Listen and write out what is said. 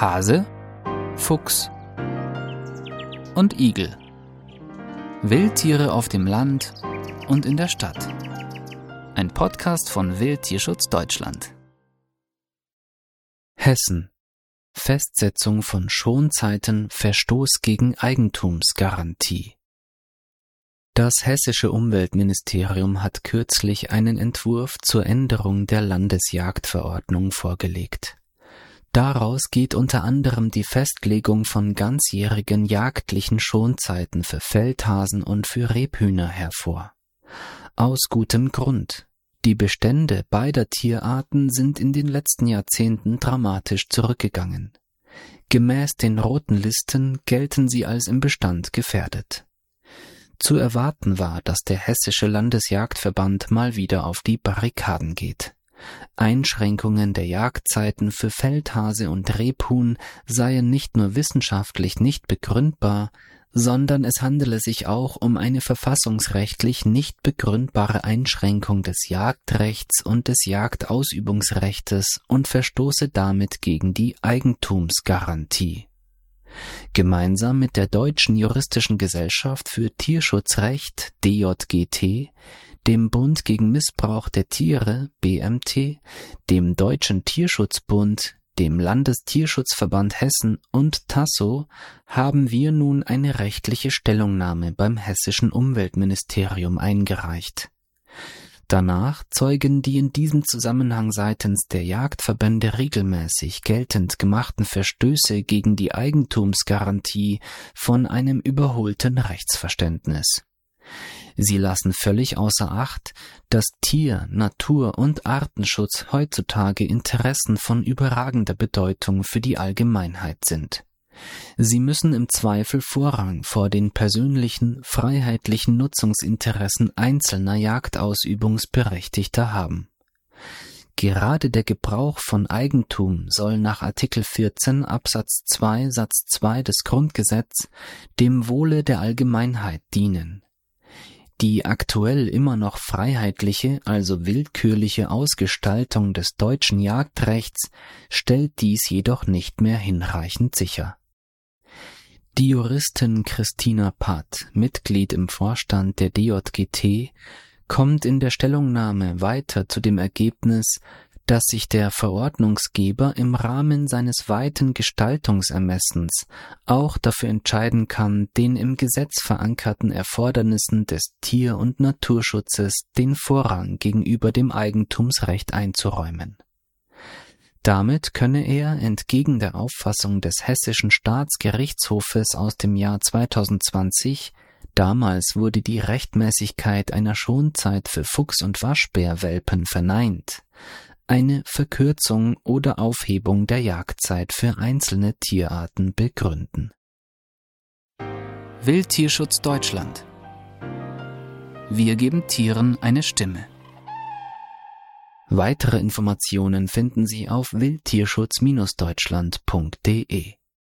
Hase, Fuchs und Igel. Wildtiere auf dem Land und in der Stadt. Ein Podcast von Wildtierschutz Deutschland. Hessen. Festsetzung von Schonzeiten Verstoß gegen Eigentumsgarantie. Das hessische Umweltministerium hat kürzlich einen Entwurf zur Änderung der Landesjagdverordnung vorgelegt. Daraus geht unter anderem die Festlegung von ganzjährigen jagdlichen Schonzeiten für Feldhasen und für Rebhühner hervor. Aus gutem Grund. Die Bestände beider Tierarten sind in den letzten Jahrzehnten dramatisch zurückgegangen. Gemäß den roten Listen gelten sie als im Bestand gefährdet. Zu erwarten war, dass der hessische Landesjagdverband mal wieder auf die Barrikaden geht. Einschränkungen der Jagdzeiten für Feldhase und Rebhuhn seien nicht nur wissenschaftlich nicht begründbar, sondern es handele sich auch um eine verfassungsrechtlich nicht begründbare Einschränkung des Jagdrechts und des Jagdausübungsrechtes und verstoße damit gegen die Eigentumsgarantie. Gemeinsam mit der Deutschen Juristischen Gesellschaft für Tierschutzrecht DJGT dem Bund gegen Missbrauch der Tiere BMT, dem Deutschen Tierschutzbund, dem Landestierschutzverband Hessen und Tasso haben wir nun eine rechtliche Stellungnahme beim hessischen Umweltministerium eingereicht. Danach zeugen die in diesem Zusammenhang seitens der Jagdverbände regelmäßig geltend gemachten Verstöße gegen die Eigentumsgarantie von einem überholten Rechtsverständnis. Sie lassen völlig außer Acht, dass Tier-, Natur- und Artenschutz heutzutage Interessen von überragender Bedeutung für die Allgemeinheit sind. Sie müssen im Zweifel Vorrang vor den persönlichen, freiheitlichen Nutzungsinteressen einzelner Jagdausübungsberechtigter haben. Gerade der Gebrauch von Eigentum soll nach Artikel 14 Absatz 2 Satz 2 des Grundgesetz dem Wohle der Allgemeinheit dienen. Die aktuell immer noch freiheitliche, also willkürliche Ausgestaltung des deutschen Jagdrechts stellt dies jedoch nicht mehr hinreichend sicher. Die Juristin Christina Patt, Mitglied im Vorstand der DJGT, kommt in der Stellungnahme weiter zu dem Ergebnis, dass sich der Verordnungsgeber im Rahmen seines weiten Gestaltungsermessens auch dafür entscheiden kann, den im Gesetz verankerten Erfordernissen des Tier- und Naturschutzes den Vorrang gegenüber dem Eigentumsrecht einzuräumen. Damit könne er entgegen der Auffassung des hessischen Staatsgerichtshofes aus dem Jahr 2020 Damals wurde die Rechtmäßigkeit einer Schonzeit für Fuchs- und Waschbärwelpen verneint eine Verkürzung oder Aufhebung der Jagdzeit für einzelne Tierarten begründen. Wildtierschutz Deutschland Wir geben Tieren eine Stimme. Weitere Informationen finden Sie auf wildtierschutz-deutschland.de